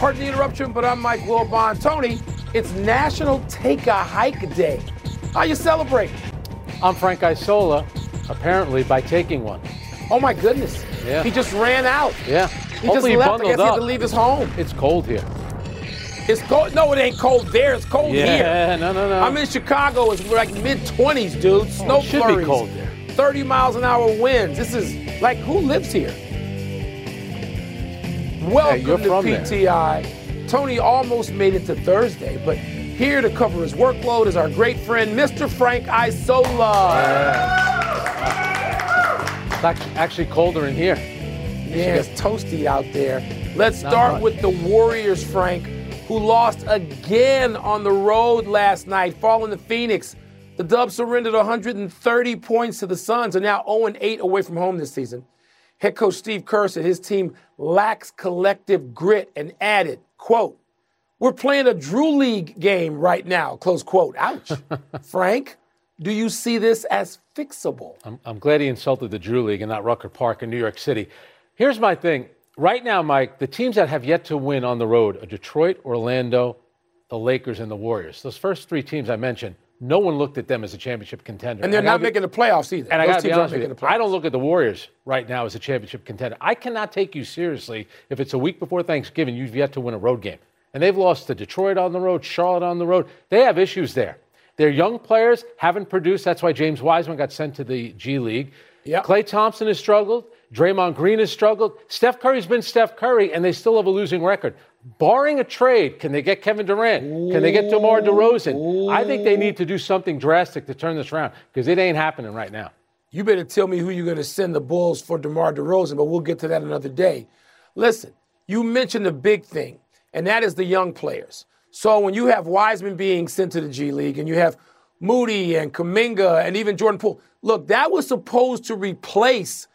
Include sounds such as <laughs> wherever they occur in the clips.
Pardon the interruption, but I'm Mike Wilbon. Tony, it's National Take a Hike Day. How you celebrate? I'm Frank Isola, apparently by taking one. Oh my goodness. Yeah. He just ran out. Yeah. He Hopefully just left. I bundled guess he had up. to leave his home. It's cold here. It's cold. No, it ain't cold there. It's cold Yeah, here. no, no, no. I'm in Chicago. It's like mid 20s, dude. Oh, Snow Oh, it should be cold there. 30 miles an hour winds. This is like who lives here? Welcome you're to from there. PTI. Tony almost made it to Thursday, but here to cover his workload is our great friend, Mr. Frank Isola. It's actually colder in here. Yeah, it's toasty out there. Let's Not start much. with the Warriors, Frank, who lost again on the road last night, falling to Phoenix. The Dubs surrendered 130 points to the Suns, are now 0 8 away from home this season. Head coach Steve Kerr said his team lacks collective grit and added, quote, we're playing a Drew League game right now, close quote. Ouch. <laughs> Frank, do you see this as fixable? I'm, I'm glad he insulted the Drew League and not Rucker Park in New York City. Here's my thing. Right now, Mike, the teams that have yet to win on the road are Detroit, Orlando, the Lakers, and the Warriors. Those first three teams I mentioned, no one looked at them as a championship contender. And they're not be- making the playoffs either. And I got to be honest with you. I don't look at the Warriors right now as a championship contender. I cannot take you seriously if it's a week before Thanksgiving, you've yet to win a road game. And they've lost to Detroit on the road, Charlotte on the road. They have issues there. Their young players haven't produced. That's why James Wiseman got sent to the G League. Yep. Klay Thompson has struggled. Draymond Green has struggled. Steph Curry's been Steph Curry, and they still have a losing record. Barring a trade, can they get Kevin Durant? Can they get DeMar DeRozan? I think they need to do something drastic to turn this around because it ain't happening right now. You better tell me who you're going to send the Bulls for DeMar DeRozan, but we'll get to that another day. Listen, you mentioned the big thing, and that is the young players. So when you have Wiseman being sent to the G League and you have Moody and Kuminga and even Jordan Poole, look, that was supposed to replace,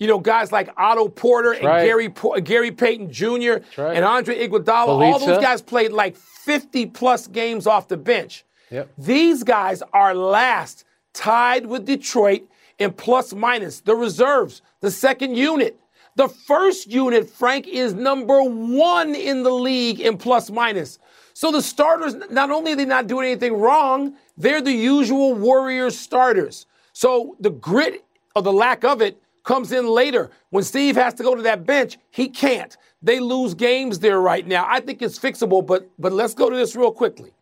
you know, guys like Otto Porter and right. Gary Po- Gary Payton Jr. right. and Andre Iguodala. All those guys played like 50 plus games off the bench. Yep. These guys are last, tied with Detroit in plus minus. The reserves, the second unit. The first unit, Frank, is number one in the league in plus minus. So the starters, not only are they not doing anything wrong, they're the usual Warriors starters. So the grit or the lack of it comes in later. When Steve has to go to that bench, he can't. They lose games there right now. I think it's fixable, but but let's go to this real quickly.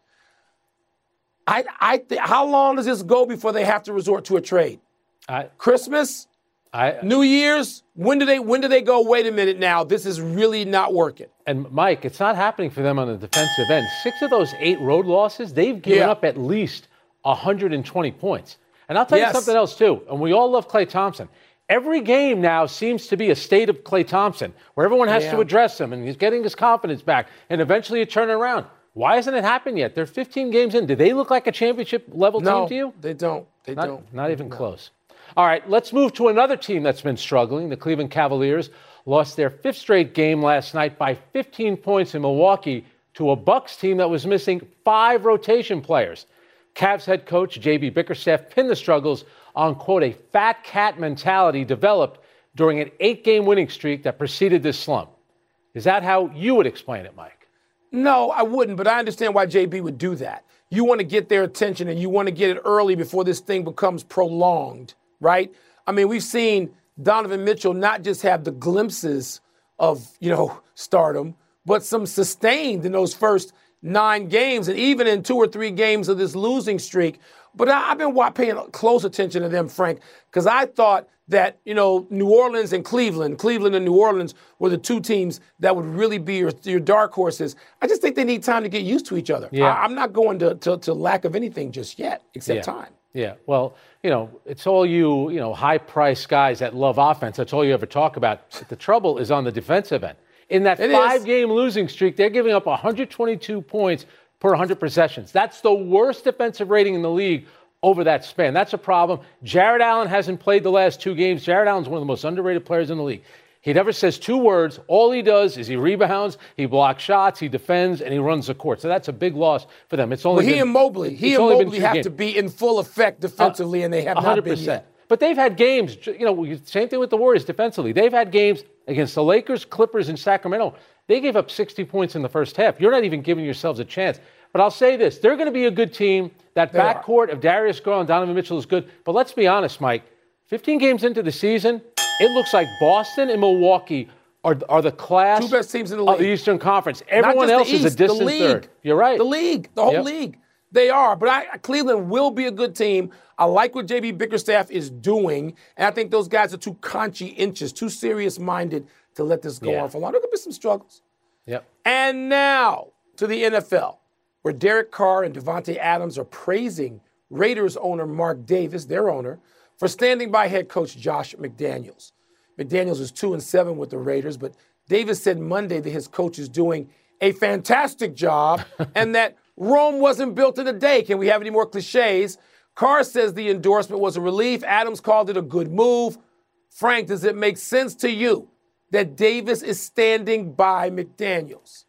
I, I th- how long does this go before they have to resort to a trade? I, Christmas, I, New Year's. When do they when do they go? Wait a minute now. This is really not working. and Mike, it's not happening for them on the defensive end. Six of those eight road losses, they've given Yeah. up at least 120 points. And I'll tell Yes. you something else too. And we all love Klay Thompson. Every game now seems to be a state of Klay Thompson, where everyone has Yeah. to address him, and he's getting his confidence back, and eventually it turn around. Why hasn't it happened yet? They're 15 games in. Do they look like a championship level No, team to you? they don't. They Not, don't. not even close. All right, let's move to another team that's been struggling. The Cleveland Cavaliers lost their fifth straight game last night by 15 points in Milwaukee to a Bucks team that was missing five rotation players. Cavs head coach JB Bickerstaff pinned the struggles on quote a fat cat mentality developed during an eight-game winning streak that preceded this slump. Is that how you would explain it, Mike? No, I wouldn't, but I understand why JB would do that. You want to get their attention and you want to get it early before this thing becomes prolonged, right? I mean, we've seen Donovan Mitchell not just have the glimpses of, you know, <laughs> stardom, but some sustained in those first nine games and even in two or three games of this losing streak. But I, I've been wa- paying close attention to them, Frank, because I thought that, you know, New Orleans and Cleveland, Cleveland and New Orleans were the two teams that would really be your, your dark horses. I just think they need time to get used to each other. Yeah. I, am not going to, to, to lack of anything just yet, except Yeah. time. Yeah. Well, you know, it's all you, you know, high priced guys that love offense. That's all you ever talk about. The trouble is on the defensive end. In that It five is. game losing streak, they're giving up 122 points per 100 possessions. That's the worst defensive rating in the league over that span. That's a problem. Jarrett Allen hasn't played the last two games. Jarrett Allen's one of the most underrated players in the league. He never says two words. All he does is he rebounds, he blocks shots, he defends, and he runs the court. So that's a big loss for them. It's only But he been- and Mobley, he and Mobley have games. to be in full effect uh, defensively, and they have not been yet. But they've had games, you know, same thing with the Warriors defensively. They've had games against the Lakers, Clippers, and Sacramento. They gave up 60 points in the first half. You're not even giving yourselves a chance. But I'll say this they're going to be a good team. That They are. backcourt of Darius Garland and Donovan Mitchell is good. But let's be honest, Mike. 15 games into the season, it looks like Boston and Milwaukee are, are the class Two best teams in the of the. Eastern Conference. Everyone else the is a East, the distant league. third. You're right. The league, the whole Yep. league. They are, but I, Cleveland will be a good team. I like what JB Bickerstaff is doing, and I think those guys are too conscientious, too serious-minded to let this go Yeah. on for long. There could be some struggles. Yep. And now to the NFL, where Derek Carr and Davante Adams are praising Raiders owner Mark Davis, their owner, for standing by head coach Josh McDaniels. McDaniels is two and seven with the Raiders, but Davis said Monday that his coach is doing a fantastic job <laughs> and that Rome wasn't built in a day. Can we have any more cliches? Carr says the endorsement was a relief. Adams called it a good move. Frank, does it make sense to you that Davis is standing by McDaniels?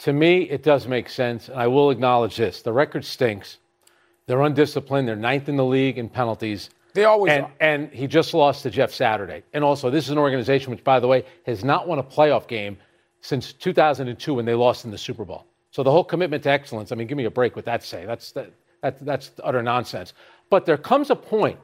To me, it does make sense, and I will acknowledge this. The record stinks. They're undisciplined. They're ninth in the league in penalties. They always and, are. and he just lost to Jeff Saturday. And also, this is an organization which, by the way, has not won a playoff game since 2002 when they lost in the Super Bowl. So the whole commitment to excellence, I mean, give me a break with that say. That's, that, that, that's utter nonsense. But there comes a point,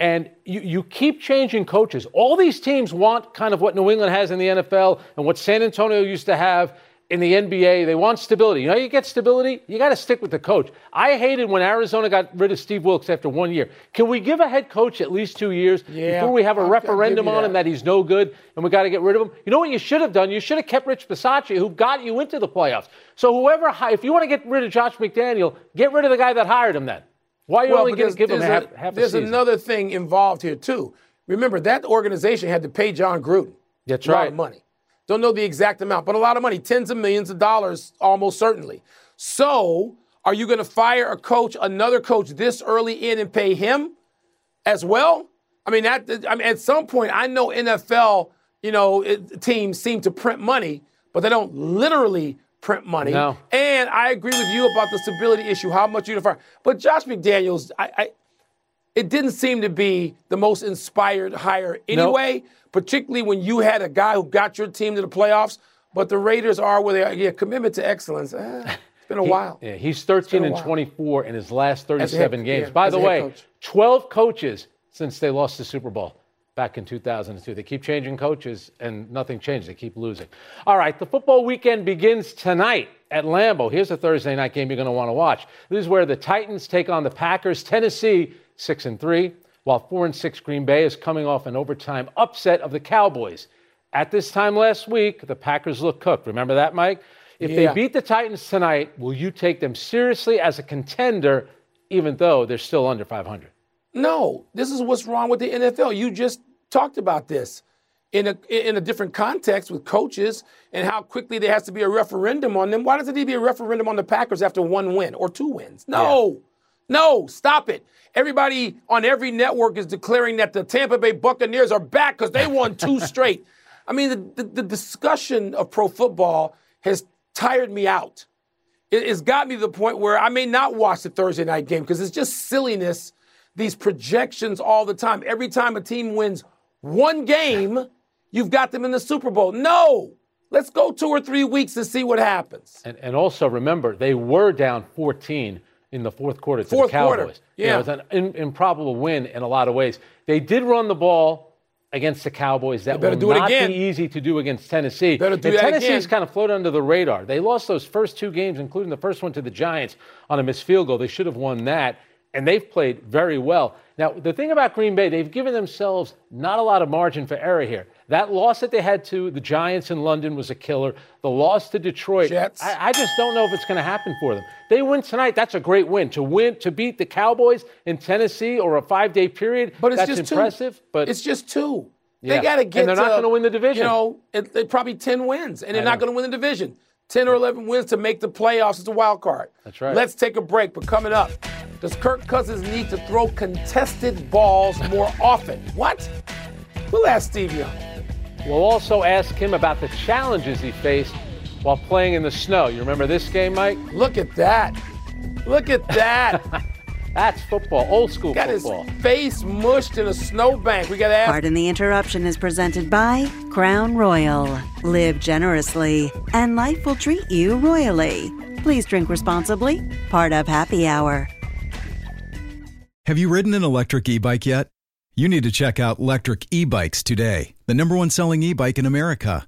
and you, you keep changing coaches. All these teams want kind of what New England has in the NFL and what San Antonio used to have in the NBA. They want stability. You know, how you get stability, you got to stick with the coach. I hated when Arizona got rid of Steve Wilks after one year. Can we give a head coach at least two years Yeah, before we have a I'll- referendum on him that. he's no good and we got to get rid of him? You know what you should have done? You should have kept Rich Bisaccia, who got you into the playoffs. So whoever, if you want to get rid of Josh McDaniel, get rid of the guy that hired him. Then why are you only but going to give him half, a, half a there's another thing involved here too. Remember that organization had to pay Jon Gruden. That's a lot right. of money. Don't know the exact amount, but a lot of money, tens of millions of dollars, almost certainly. So, are you going to fire a coach, another coach, this early in and pay him as well? I mean, that, I mean, at some point, I know NFL, you know, it, teams seem to print money, but they don't literally print money. No. And I agree with you about the stability issue, how much you to fire. But Josh McDaniels, I, I it didn't seem to be the most inspired hire anyway, particularly when you had a guy who got your team to the playoffs. But the Raiders are where they are. Yeah, commitment to excellence. Eh, it's been a <laughs> while. Yeah, he's 13 and 24 in his last As a head- 37 games. yeah, By the way, coach. 12 coaches since they lost the Super Bowl back in 2002. They keep changing coaches and nothing changed. They keep losing. All right, the football weekend begins tonight at Lambeau. Here's a Thursday night game you're going to want to watch. This is where the Titans take on the Packers. Tennessee 6 and 3, while 4 and 6 Green Bay is coming off an overtime upset of the Cowboys. At this time last week, the Packers look cooked. Remember that, Mike? If Yeah. they beat the Titans tonight, will you take them seriously as a contender, even though they're still under 500? No, this is what's wrong with the NFL. You just talked about this in a in a different context with coaches and how quickly there has to be a referendum on them. Why does it need to be a referendum on the Packers after one win or two wins? No. No, stop it. Everybody on every network is declaring that the Tampa Bay Buccaneers are back because they won two <laughs> straight. I mean, the, the, the discussion of pro football has tired me out. It, it's got me to the point where I may not watch the Thursday night game because it's just silliness. These projections all the time. Every time a team wins one game, you've got them in the Super Bowl. No, let's go two or three weeks and see what happens. And, and also remember, they were down 14 in the fourth quarter to Fourth the Cowboys. quarter, You know, yeah. it was an in, improbable win in a lot of ways. They did run the ball against the Cowboys. That better will do it not be easy to do against Tennessee. Better do and Tennessee's again. kind of floated under the radar. They lost those first two games, including the first one to the Giants on a missed field goal. They should have won that. And they've played very well. Now, the thing about Green Bay, they've given themselves not a lot of margin for error here. That loss that they had to the Giants in London was a killer. The loss to Detroit, Jets. I, I just don't know if it's going to happen for them. They win tonight. That's a great win. To win, to beat the Cowboys in Tennessee or a five-day period, But it's that's just impressive. two. But it's just two. Yeah. They got to get. And they're not going to win the division. You know, it probably ten wins, and they're not going to win the division. 10 or 11 wins to make the playoffs as a wild card. That's right. Let's take a break, but coming up, does Kirk Cousins need to throw contested balls more often? What? We'll ask Steve Young. We'll also ask him about the challenges he faced while playing in the snow. You remember this game, Mike? Look at that. Look at that. <laughs> That's football, old school got football. His face mushed in a snowbank. We got to ask. Pardon the interruption is presented by Crown Royal. Live generously, and life will treat you royally. Please drink responsibly. Part of Happy Hour. Have you ridden an electric e bike yet? You need to check out Lectric E Bikes today, the number one selling e bike in America.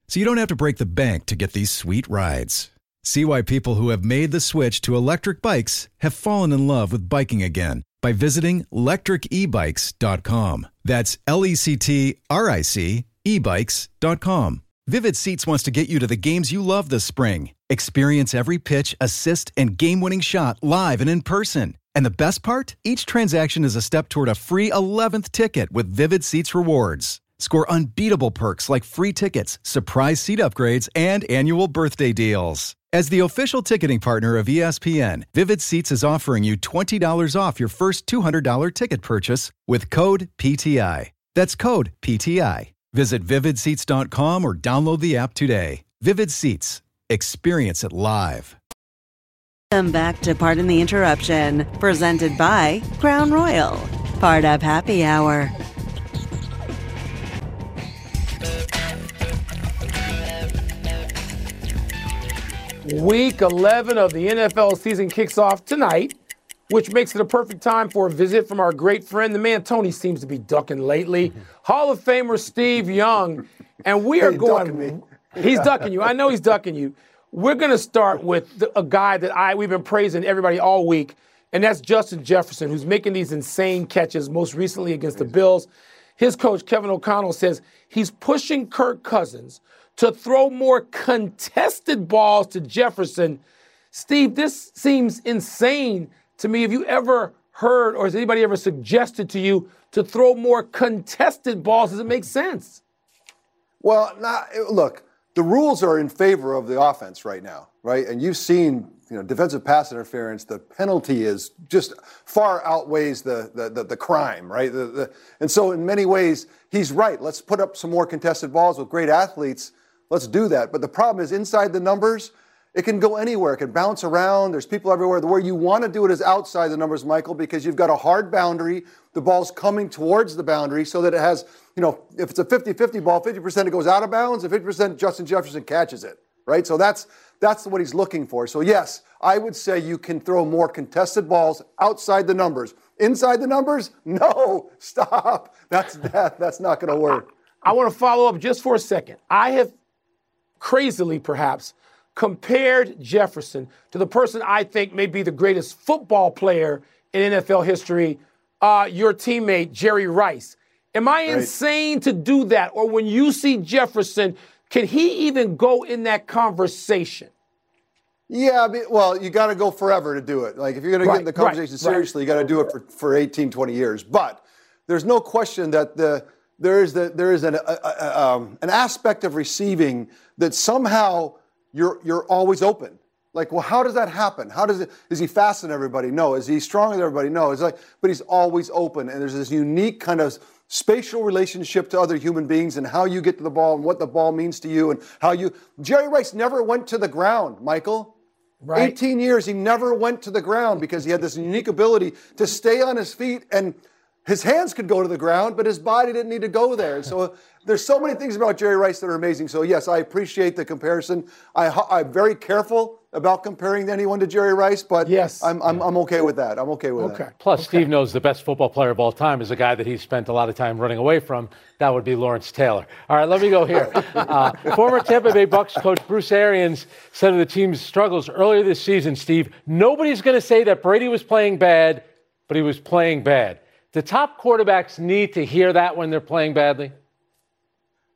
so you don't have to break the bank to get these sweet rides. See why people who have made the switch to electric bikes have fallen in love with biking again by visiting lectricebikes.com. That's L E C T R I C ebikes.com. Vivid Seats wants to get you to the games you love this spring. Experience every pitch, assist, and game winning shot live and in person. And the best part? Each transaction is a step toward a free 11th ticket with Vivid Seats rewards. Score unbeatable perks like free tickets, surprise seat upgrades, and annual birthday deals. As the official ticketing partner of ESPN, Vivid Seats is offering you $20 off your first $200 ticket purchase with code PTI. That's code PTI. Visit vividseats.com or download the app today. Vivid Seats. Experience it live. Welcome back to Pardon the Interruption, presented by Crown Royal, part of Happy Hour. Week 11 of the NFL season kicks off tonight, which makes it a perfect time for a visit from our great friend. The man Tony seems to be ducking lately. <laughs> Hall of Famer Steve Young. And we are Hey, going. ducking me. <laughs> He's ducking you. I know he's ducking you. We're going to start with the, a guy that I we've been praising everybody all week, and that's Justin Jefferson, who's making these insane catches, most recently against the Bills. His coach, Kevin O'Connell, says he's pushing Kirk Cousins to throw more contested balls to Jefferson. Steve, this seems insane to me. Have you ever heard or has anybody ever suggested to you to throw more contested balls? Does it make sense? Well, not, look, the rules are in favor of the offense right now, right? And you've seen, you know, defensive pass interference. The penalty is just far outweighs the the, the, the crime, right? The, and so, in many ways, he's right. Let's put up some more contested balls with great athletes. Let's do that. But the problem is inside the numbers. It can go anywhere. It can bounce around. There's people everywhere. The way you want to do it is outside the numbers, Michael, because you've got a hard boundary. The ball's coming towards the boundary so that it has, you know, if it's a 50-50 ball, 50% it goes out of bounds, and 50% Justin Jefferson catches it, right? So that's that's what he's looking for. So yes, I would say you can throw more contested balls outside the numbers. Inside the numbers, <laughs> no, stop. That's that, that's not going to work. I want to follow up just for a second. I have crazily, perhaps, compared Jefferson to the person I think may be the greatest football player in NFL history, uh, your teammate, Jerry Rice. Am I Right. insane to do that? Or when you see Jefferson, can he even go in that conversation? Yeah, I mean, well, you got to go forever to do it. Like, if you're going to get in the conversation right. seriously, you got to do it for, for 18, 20 years. But there's no question that the there is the, there is an, a, a, um, an aspect of receiving that somehow you're you're always open. Like, well, how does that happen? How does it? Is he faster than everybody? No. Is he stronger than everybody? No. It's like, but he's always open, and there's this unique kind of spatial relationship to other human beings and how you get to the ball and what the ball means to you and how you. Jerry Rice never went to the ground, Michael. Right. 18 years, he never went to the ground because he had this unique ability to stay on his feet. And his hands could go to the ground, but his body didn't need to go there. And so <laughs> there's so many things about Jerry Rice that are amazing. So yes, I appreciate the comparison. I, am very careful about comparing anyone to Jerry Rice, but yes, I'm, I'm, I'm okay with that. I'm okay with okay. that. Plus, okay. Steve knows the best football player of all time is a guy that he spent a lot of time running away from. That would be Lawrence Taylor. All right, let me go here. <laughs> Uh, former Tampa Bay Bucks coach Bruce Arians said of the team's struggles earlier this season, Steve, nobody's going to say that Brady was playing bad, but he was playing bad. Do top quarterbacks need to hear that when they're playing badly?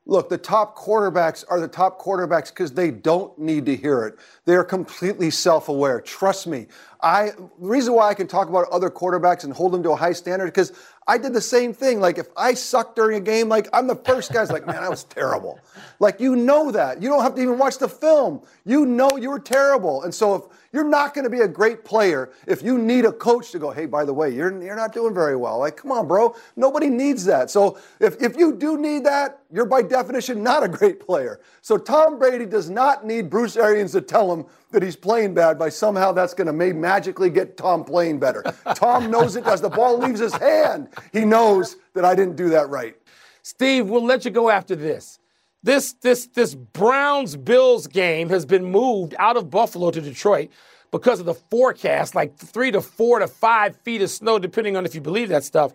Look, the top quarterbacks are the top quarterbacks because they don't need to hear it. They're completely self-aware. Trust me. I the reason why I can talk about other quarterbacks and hold them to a high standard because I did the same thing. Like if I suck during a game, like I'm the first guy's like, man, I was terrible. Like you know that. You don't have to even watch the film. You know you were terrible. And so if you're not going to be a great player if you need a coach to go, hey, by the way, you're, you're not doing very well. Like, come on, bro. Nobody needs that. So if, if you do need that, you're by definition not a great player. So Tom Brady does not need Bruce Arians to tell him that he's playing bad by somehow that's going to may magically get Tom playing better. Tom knows it as the ball leaves his hand. He knows that I didn't do that right. Steve, we'll let you go after this. This this this Browns Bills game has been moved out of Buffalo to Detroit because of the forecast, like three to four to five feet of snow, depending on if you believe that stuff.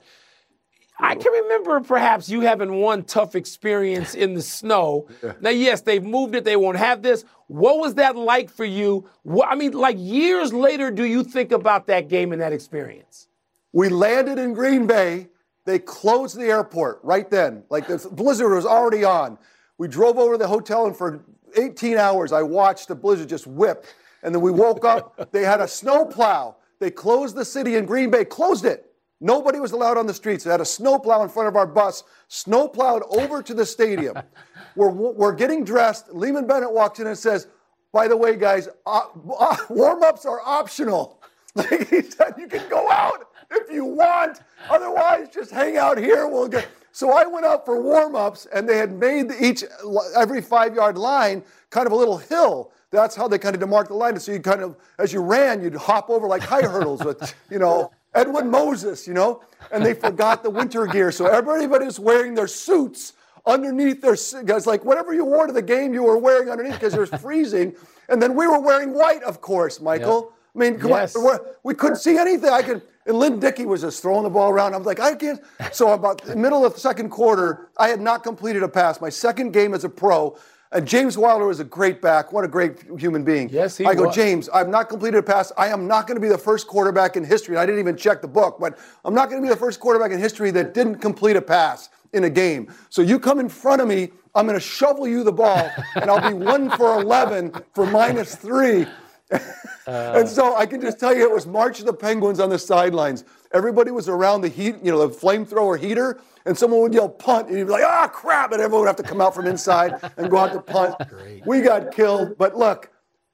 I can remember perhaps you having one tough experience in the snow. <laughs> Yeah. Now, yes, they've moved it, they won't have this. What was that like for you? What, I mean, like years later, do you think about that game and that experience? We landed in Green Bay. They closed the airport right then. Like the blizzard was already on. We drove over to the hotel, and for 18 hours, I watched the blizzard just whip. And then we woke up. <laughs> They had a snow plow. They closed the city in Green Bay, closed it. Nobody was allowed on the streets. They had a snow plow in front of our bus, snow plowed over to the stadium. <laughs> we're, we're getting dressed. Leeman Bennett walks in and says, by the way, guys, uh, uh, warm ups are optional. <laughs> Like he said, you can go out if you want. Otherwise, just hang out here. We'll get. So I went out for warm ups, and they had made each every five yard line kind of a little hill. That's how they kind of demarked the line. So you kind of, as you ran, you'd hop over like high hurdles with, you know, Edwin Moses, you know, and they forgot the winter gear. So everybody was wearing their suits underneath their guys like whatever you wore to the game you were wearing underneath because it was freezing and then we were wearing white of course michael yep. I mean come yes. on we couldn't see anything i could and Lynn Dickey was just throwing the ball around. I was like, I can't. So about the middle of the second quarter, I had not completed a pass. My second game as a pro. And James Wilder was a great back. What a great human being. Yes, he I go, was. James, I've not completed a pass. I am not going to be the first quarterback in history. I didn't even check the book, but I'm not going to be the first quarterback in history that didn't complete a pass in a game. So you come in front of me, I'm going to shovel you the ball, and I'll be one for 11 for minus three. And so I can just tell you it was March of the Penguins on the sidelines. Everybody was around the heat, you know, the flamethrower heater, and someone would yell punt, and you'd be like, ah, oh, crap, and everyone would have to come out from inside and go out to punt. Great. We got killed, but look,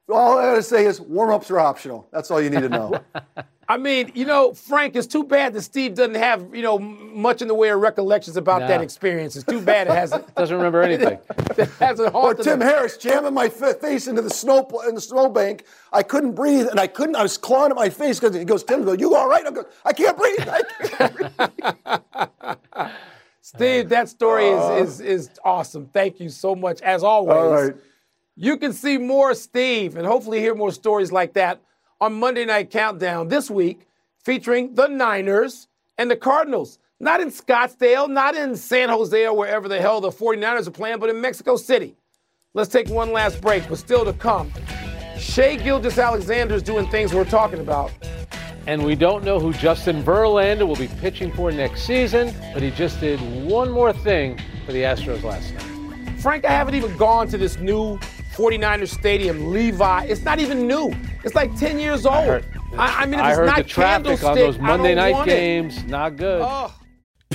all I gotta say is warm ups are optional. That's all you need to know. <laughs> I mean, you know, Frank, it's too bad that Steve doesn't have, you know, much in the way of recollections about that experience. It's too bad it hasn't. <laughs> doesn't remember anything. <laughs> it hasn't Or Tim Harris jamming my face into the snow in the snowbank. I couldn't breathe, and I couldn't. I was clawing at my face because he goes, Tim, go, you all right? I go, I can't breathe. I can't breathe. <laughs> Steve, that story is, uh. is is awesome. Thank you so much, as always. All right. You can see more Steve and hopefully hear more stories like that on Monday Night Countdown this week, featuring the Niners and the Cardinals. Not in Scottsdale, not in San Jose or wherever the hell the 49ers are playing, but in Mexico City. Let's take one last break, but still to come. Shai Gilgeous-Alexander is doing things we're talking about. And we don't know who Justin Verlander will be pitching for next season, but he just did one more thing for the Astros last night. Frank, I haven't even gone to this new 49ers Stadium, Levi. It's not even new. It's like 10 years old. I, heard, I, I mean, if I it's heard not the traffic on those Monday night games, it. not good. Oh.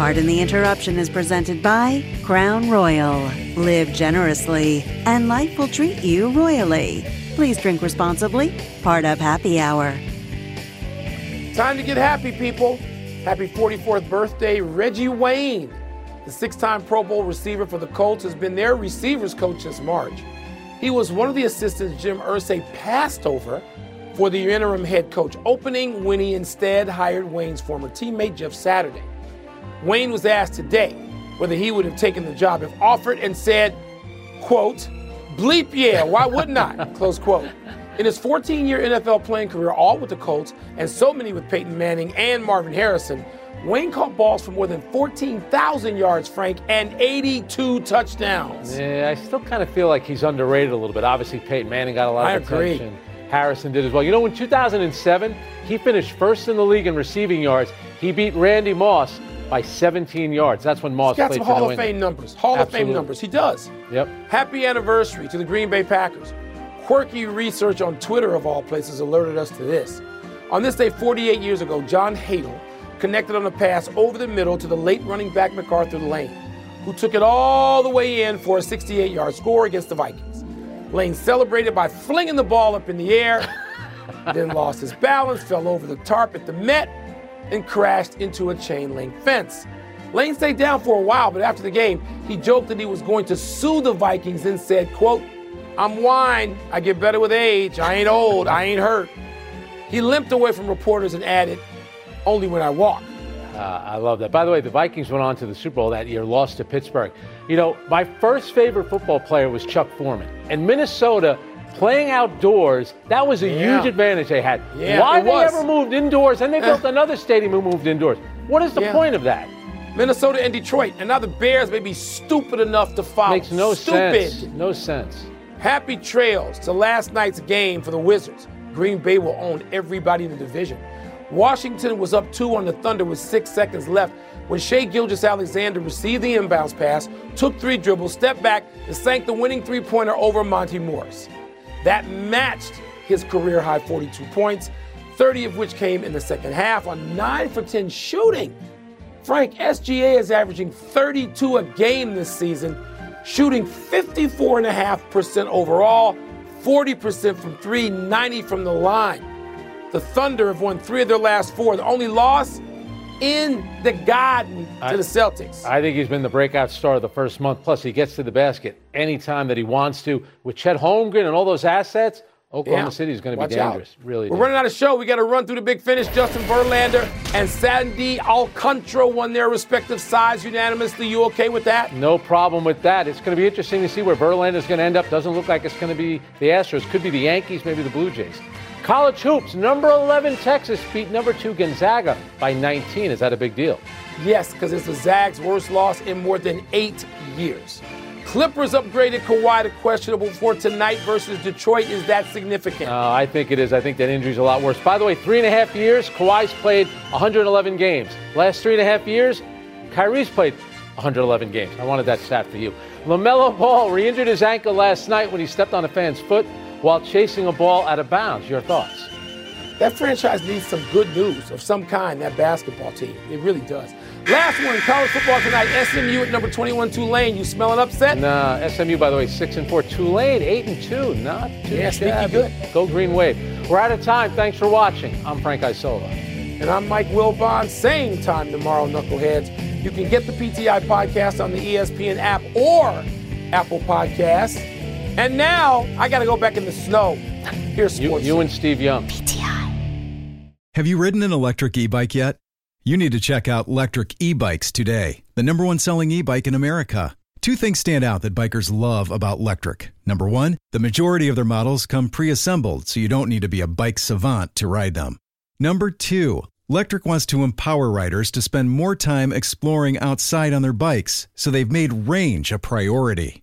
Pardon the interruption is presented by Crown Royal. Live generously, and life will treat you royally. Please drink responsibly. Part of Happy Hour. Time to get happy, people. Happy 44th birthday, Reggie Wayne. The six time Pro Bowl receiver for the Colts has been their receivers coach since March. He was one of the assistants Jim Irsay passed over for the interim head coach opening when he instead hired Wayne's former teammate Jeff Saturday. Wayne was asked today whether he would have taken the job if offered and said, quote, bleep yeah, why wouldn't I? <laughs> Close quote. In his 14 year NFL playing career, all with the Colts, and so many with Peyton Manning and Marvin Harrison, Wayne caught balls for more than 14,000 yards, Frank, and 82 touchdowns. Yeah, I still kind of feel like he's underrated a little bit. Obviously, Peyton Manning got a lot I of agree. attention. Harrison did as well. You know, in 2007, he finished first in the league in receiving yards. He beat Randy Moss by 17 yards. That's when Moss He's got played some Hall of Fame numbers. Hall of Fame numbers. He does. Yep. Happy anniversary to the Green Bay Packers. Quirky research on Twitter, of all places, alerted us to this. On this day, 48 years ago, John Hadl connected on a pass over the middle to the late running back MacArthur Lane, who took it all the way in for a 68 yard score against the Vikings. Lane celebrated by flinging the ball up in the air, <laughs> then lost his balance, fell over the tarp at the Met, and crashed into a chain link fence. Lane stayed down for a while, but after the game, he joked that he was going to sue the Vikings and said, quote, I'm wine, I get better with age, I ain't old, I ain't hurt. He limped away from reporters and added, only when I walk. Uh, I love that. By the way, the Vikings went on to the Super Bowl that year, lost to Pittsburgh. You know, my first favorite football player was Chuck Foreman. And Minnesota, playing outdoors, that was a Yeah. huge advantage they had. Yeah, Why they was. ever moved indoors, and they eh. built another stadium and moved indoors. What is the Yeah. point of that? Minnesota and Detroit, and now the Bears may be stupid enough to follow. Makes no stupid. sense. No sense. Happy trails to last night's game for the Wizards. Green Bay will own everybody in the division. Washington was up two on the Thunder with six seconds left when Shai Gilgeous-Alexander received the inbounds pass, took three dribbles, stepped back, and sank the winning three pointer over Monte Morris. That matched his career high 42 points, 30 of which came in the second half on 9 for 10 shooting. Frank, SGA is averaging 32 a game this season, shooting 54.5% overall, 40% from three, 90 from the line. The Thunder have won three of their last four. The only loss in the Garden to the Celtics. I think he's been the breakout star of the first month. Plus, he gets to the basket anytime that he wants to. With Chet Holmgren and all those assets, Oklahoma Yeah. City is going to be Watch out. dangerous. Really. We're dangerous. running out of show. We got to run through the big finish. Justin Verlander and Sandy Alcantara won their respective sides unanimously. You okay with that? No problem with that. It's going to be interesting to see where Verlander is going to end up. Doesn't look like it's going to be the Astros. Could be the Yankees, maybe the Blue Jays. College hoops. Number 11 Texas beat number two Gonzaga by 19. Is that a big deal? Yes, because it's the Zags' worst loss in more than eight years. Clippers upgraded Kawhi to questionable for tonight versus Detroit. Is that significant? Uh, I think it is. I think that injury's a lot worse. By the way, three and a half years, Kawhi's played 111 games. Last three and a half years, Kyrie's played 111 games. I wanted that stat for you. LaMelo Ball re injured his ankle last night when he stepped on a fan's foot while chasing a ball out of bounds. Your thoughts? That franchise needs some good news of some kind, that basketball team. It really does. Last one, college football tonight. SMU at number 21 Tulane. You smell an upset? Nah, SMU, by the way, 6 and 4. Tulane, 8 and 2. Not too Yeah, shabby. good. Go Green Wave. We're out of time. Thanks for watching. I'm Frank Isola. And I'm Mike Wilbon. Same time tomorrow, Knuckleheads. You can get the PTI podcast on the ESPN app or Apple Podcasts. And now I got to go back in the snow. Here's You, sports. you and Steve Young. PTI. Have you ridden an electric e bike yet? You need to check out Lectric E Bikes today, the number one selling e bike in America. Two things stand out that bikers love about Lectric. Number one, the majority of their models come pre assembled, so you don't need to be a bike savant to ride them. Number two, Lectric wants to empower riders to spend more time exploring outside on their bikes, so they've made range a priority.